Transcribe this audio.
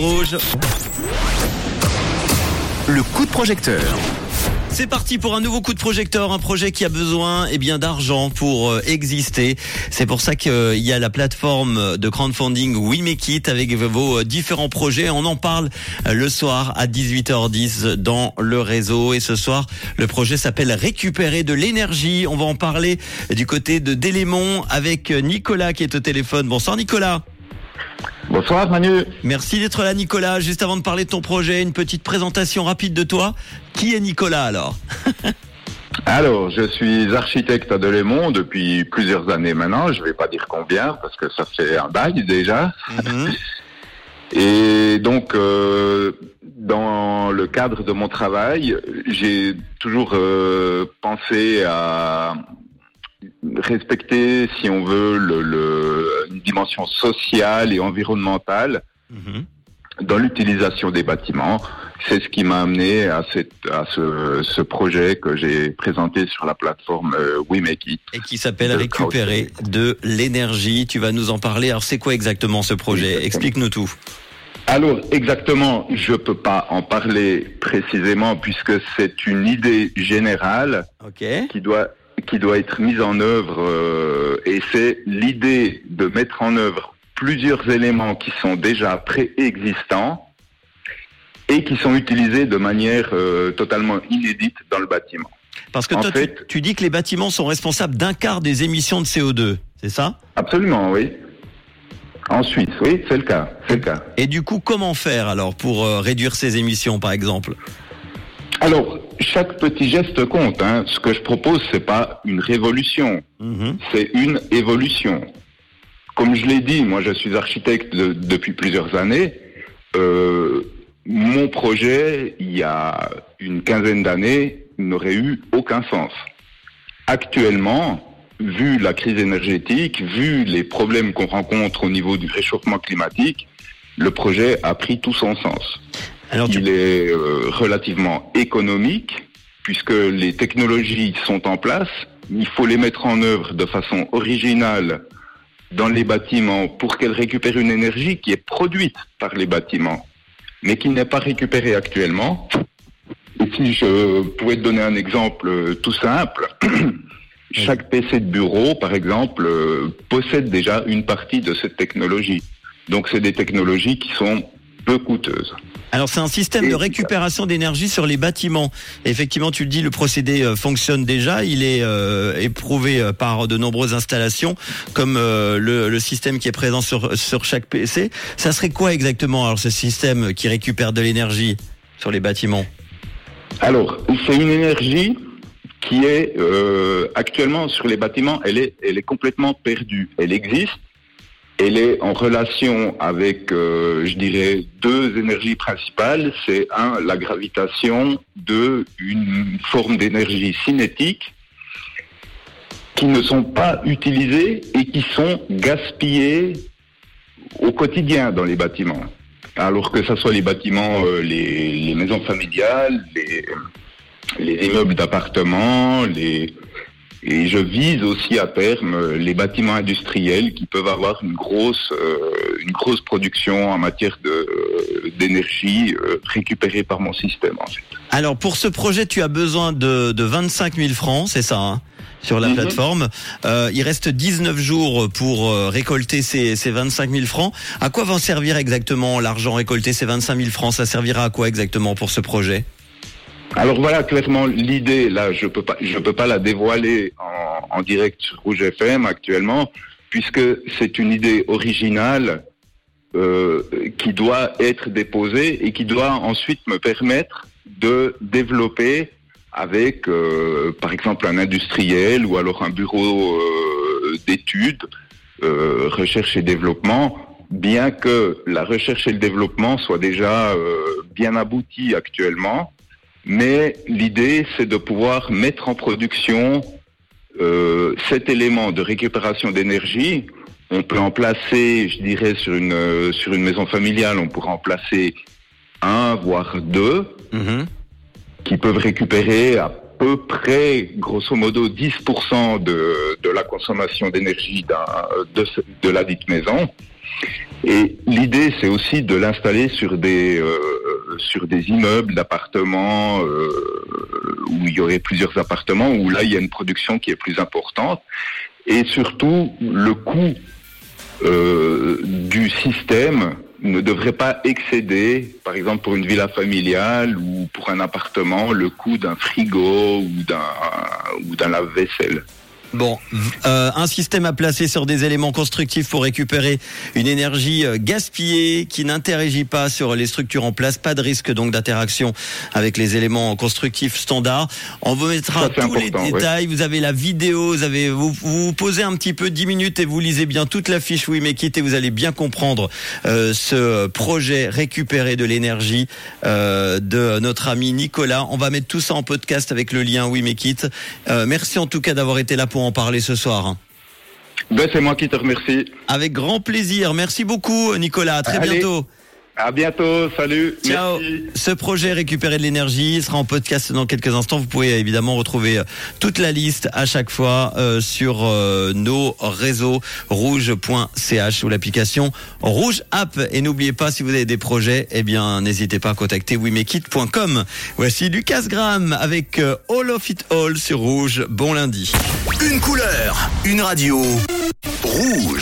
Rouge. Le coup de projecteur. C'est parti pour un nouveau coup de projecteur, un projet qui a besoin eh bien d'argent pour euh, exister. C'est pour ça qu'il y a la plateforme de crowdfunding We Make It avec vos euh, différents projets. On en parle euh, le soir à 18h10 dans le réseau. Et ce soir, le projet s'appelle Récupérer de l'énergie. On va en parler du côté de Délémon avec Nicolas qui est au téléphone. Bonsoir Nicolas. Bonsoir Manu. Merci d'être là Nicolas. Juste avant de parler de ton projet, une petite présentation rapide de toi. Qui est Nicolas alors Alors, je suis architecte à Delémont depuis plusieurs années maintenant. Je vais pas dire combien parce que ça fait un bail déjà. Mhm. Et donc, euh, dans le cadre de mon travail, j'ai toujours euh, pensé à respecter, si on veut, le, le- une dimension sociale et environnementale Mhm. dans l'utilisation des bâtiments. C'est ce qui m'a amené à, cette, à ce, ce projet que j'ai présenté sur la plateforme euh, We Make It. Et qui s'appelle Récupérer de l'énergie. Tu vas nous en parler. Alors c'est quoi exactement ce projet? Explique-nous tout. Alors exactement, je peux pas en parler précisément puisque c'est une idée générale qui doit qui doit être mise en œuvre euh, et c'est l'idée de mettre en œuvre plusieurs éléments qui sont déjà préexistants et qui sont utilisés de manière euh, totalement inédite dans le bâtiment. Parce que En toi, tu- fait- tu, dis que les bâtiments sont responsables d'un quart des émissions de CO2. C'est ça? Absolument, oui. En Suisse, oui, c'est le cas, c'est le cas. Et du coup, comment faire alors pour euh, réduire ces émissions, par exemple? Alors, chaque petit geste compte. Hein. Ce que je propose, c'est pas une révolution, Mhm. c'est une évolution. Comme je l'ai dit, moi, je suis architecte de- depuis plusieurs années. Euh, mon projet, il y a une quinzaine d'années, n'aurait eu aucun sens. Actuellement, vu la crise énergétique, vu les problèmes qu'on rencontre au niveau du réchauffement climatique, le projet a pris tout son sens. Alors, tu... Il est euh, relativement économique puisque les technologies sont en place. Il faut les mettre en œuvre de façon originale dans les bâtiments pour qu'elles récupèrent une énergie qui est produite par les bâtiments, mais qui n'est pas récupérée actuellement. Et si je pouvais te donner un exemple euh, tout simple, chaque PC de bureau, par exemple, euh, possède déjà une partie de cette technologie. Donc c'est des technologies qui sont peu coûteuses. Alors c'est un système de récupération d'énergie sur les bâtiments. Effectivement, tu le dis, le procédé euh, fonctionne déjà. Il est euh, éprouvé euh, par de nombreuses installations, comme euh, le, le système qui est présent sur, sur chaque PC. Ça serait quoi exactement alors ce système qui récupère de l'énergie sur les bâtiments? Alors, c'est une énergie qui est euh, actuellement sur les bâtiments, elle est, elle est complètement perdue. Elle existe, elle est en relation avec, euh, je dirais, deux énergies principales. C'est un, la gravitation, deux, une forme d'énergie cinétique qui ne sont pas utilisées et qui sont gaspillées au quotidien dans les bâtiments. Alors que ce soit les bâtiments, euh, les, maisons familiales, les, les immeubles d'appartements, les et je vise aussi à terme les bâtiments industriels qui peuvent avoir une grosse euh, une grosse production en matière de euh, d'énergie euh, récupérée par mon système en fait. Alors pour ce projet, tu as besoin de, de 25 000 francs, c'est ça hein, sur la Mhm. plateforme. Euh, il reste 19 jours pour euh, récolter ces, ces 25 000 francs. À quoi va servir exactement l'argent récolté, ces 25 000 francs? Ça servira à quoi exactement pour ce projet? Alors voilà clairement l'idée là je peux pas je peux pas la dévoiler en, en direct sur Rouge FM actuellement puisque c'est une idée originale euh, qui doit être déposée et qui doit ensuite me permettre de développer avec euh, par exemple un industriel ou alors un bureau euh, d'études euh, recherche et développement bien que la recherche et le développement soient déjà euh, bien aboutis actuellement mais l'idée, c'est de pouvoir mettre en production euh, cet élément de récupération d'énergie. On peut en placer, je dirais, sur une euh, sur une maison familiale, on pourrait en placer un voire deux Mhm. qui peuvent récupérer à peu près, grosso modo, 10% de, de la consommation d'énergie d'un- de, de la dite maison. Et l'idée, c'est aussi de l'installer sur des euh, sur des immeubles d'appartements euh, où il y aurait plusieurs appartements où là il y a une production qui est plus importante et surtout le coût euh, du système ne devrait pas excéder, par exemple pour une villa familiale ou pour un appartement, le coût d'un frigo ou d'un ou d'un lave-vaisselle. Bon, euh, un système à placer sur des éléments constructifs pour récupérer une énergie euh, gaspillée qui n'interagit pas sur les structures en place. Pas de risque donc d'interaction avec les éléments constructifs standards. On vous mettra tous les détails. Vous avez la vidéo. Vous avez vous, vous posez un petit peu 10 minutes et vous lisez bien toute la fiche We Make It et vous allez bien comprendre euh, ce projet récupérer de l'énergie euh, de notre ami Nicolas. On va mettre tout ça en podcast avec le lien We Make It. Euh, merci en tout cas d'avoir été là pour en parler ce soir. Ben, c'est moi qui te remercie. Avec grand plaisir. Merci beaucoup, Nicolas. À très bientôt. À bientôt, salut. Ciao. Ce projet Récupérer de l'énergie sera en podcast dans quelques instants. Vous pouvez évidemment retrouver euh, toute la liste à chaque fois euh, sur euh, nos réseaux rouge.ch ou l'application Rouge App. Et n'oubliez pas, si vous avez des projets, eh bien, n'hésitez pas à contacter wimekit.com. Voici Lucas Graham avec All of It All sur Rouge. Bon lundi. Une couleur, une radio. Rouge.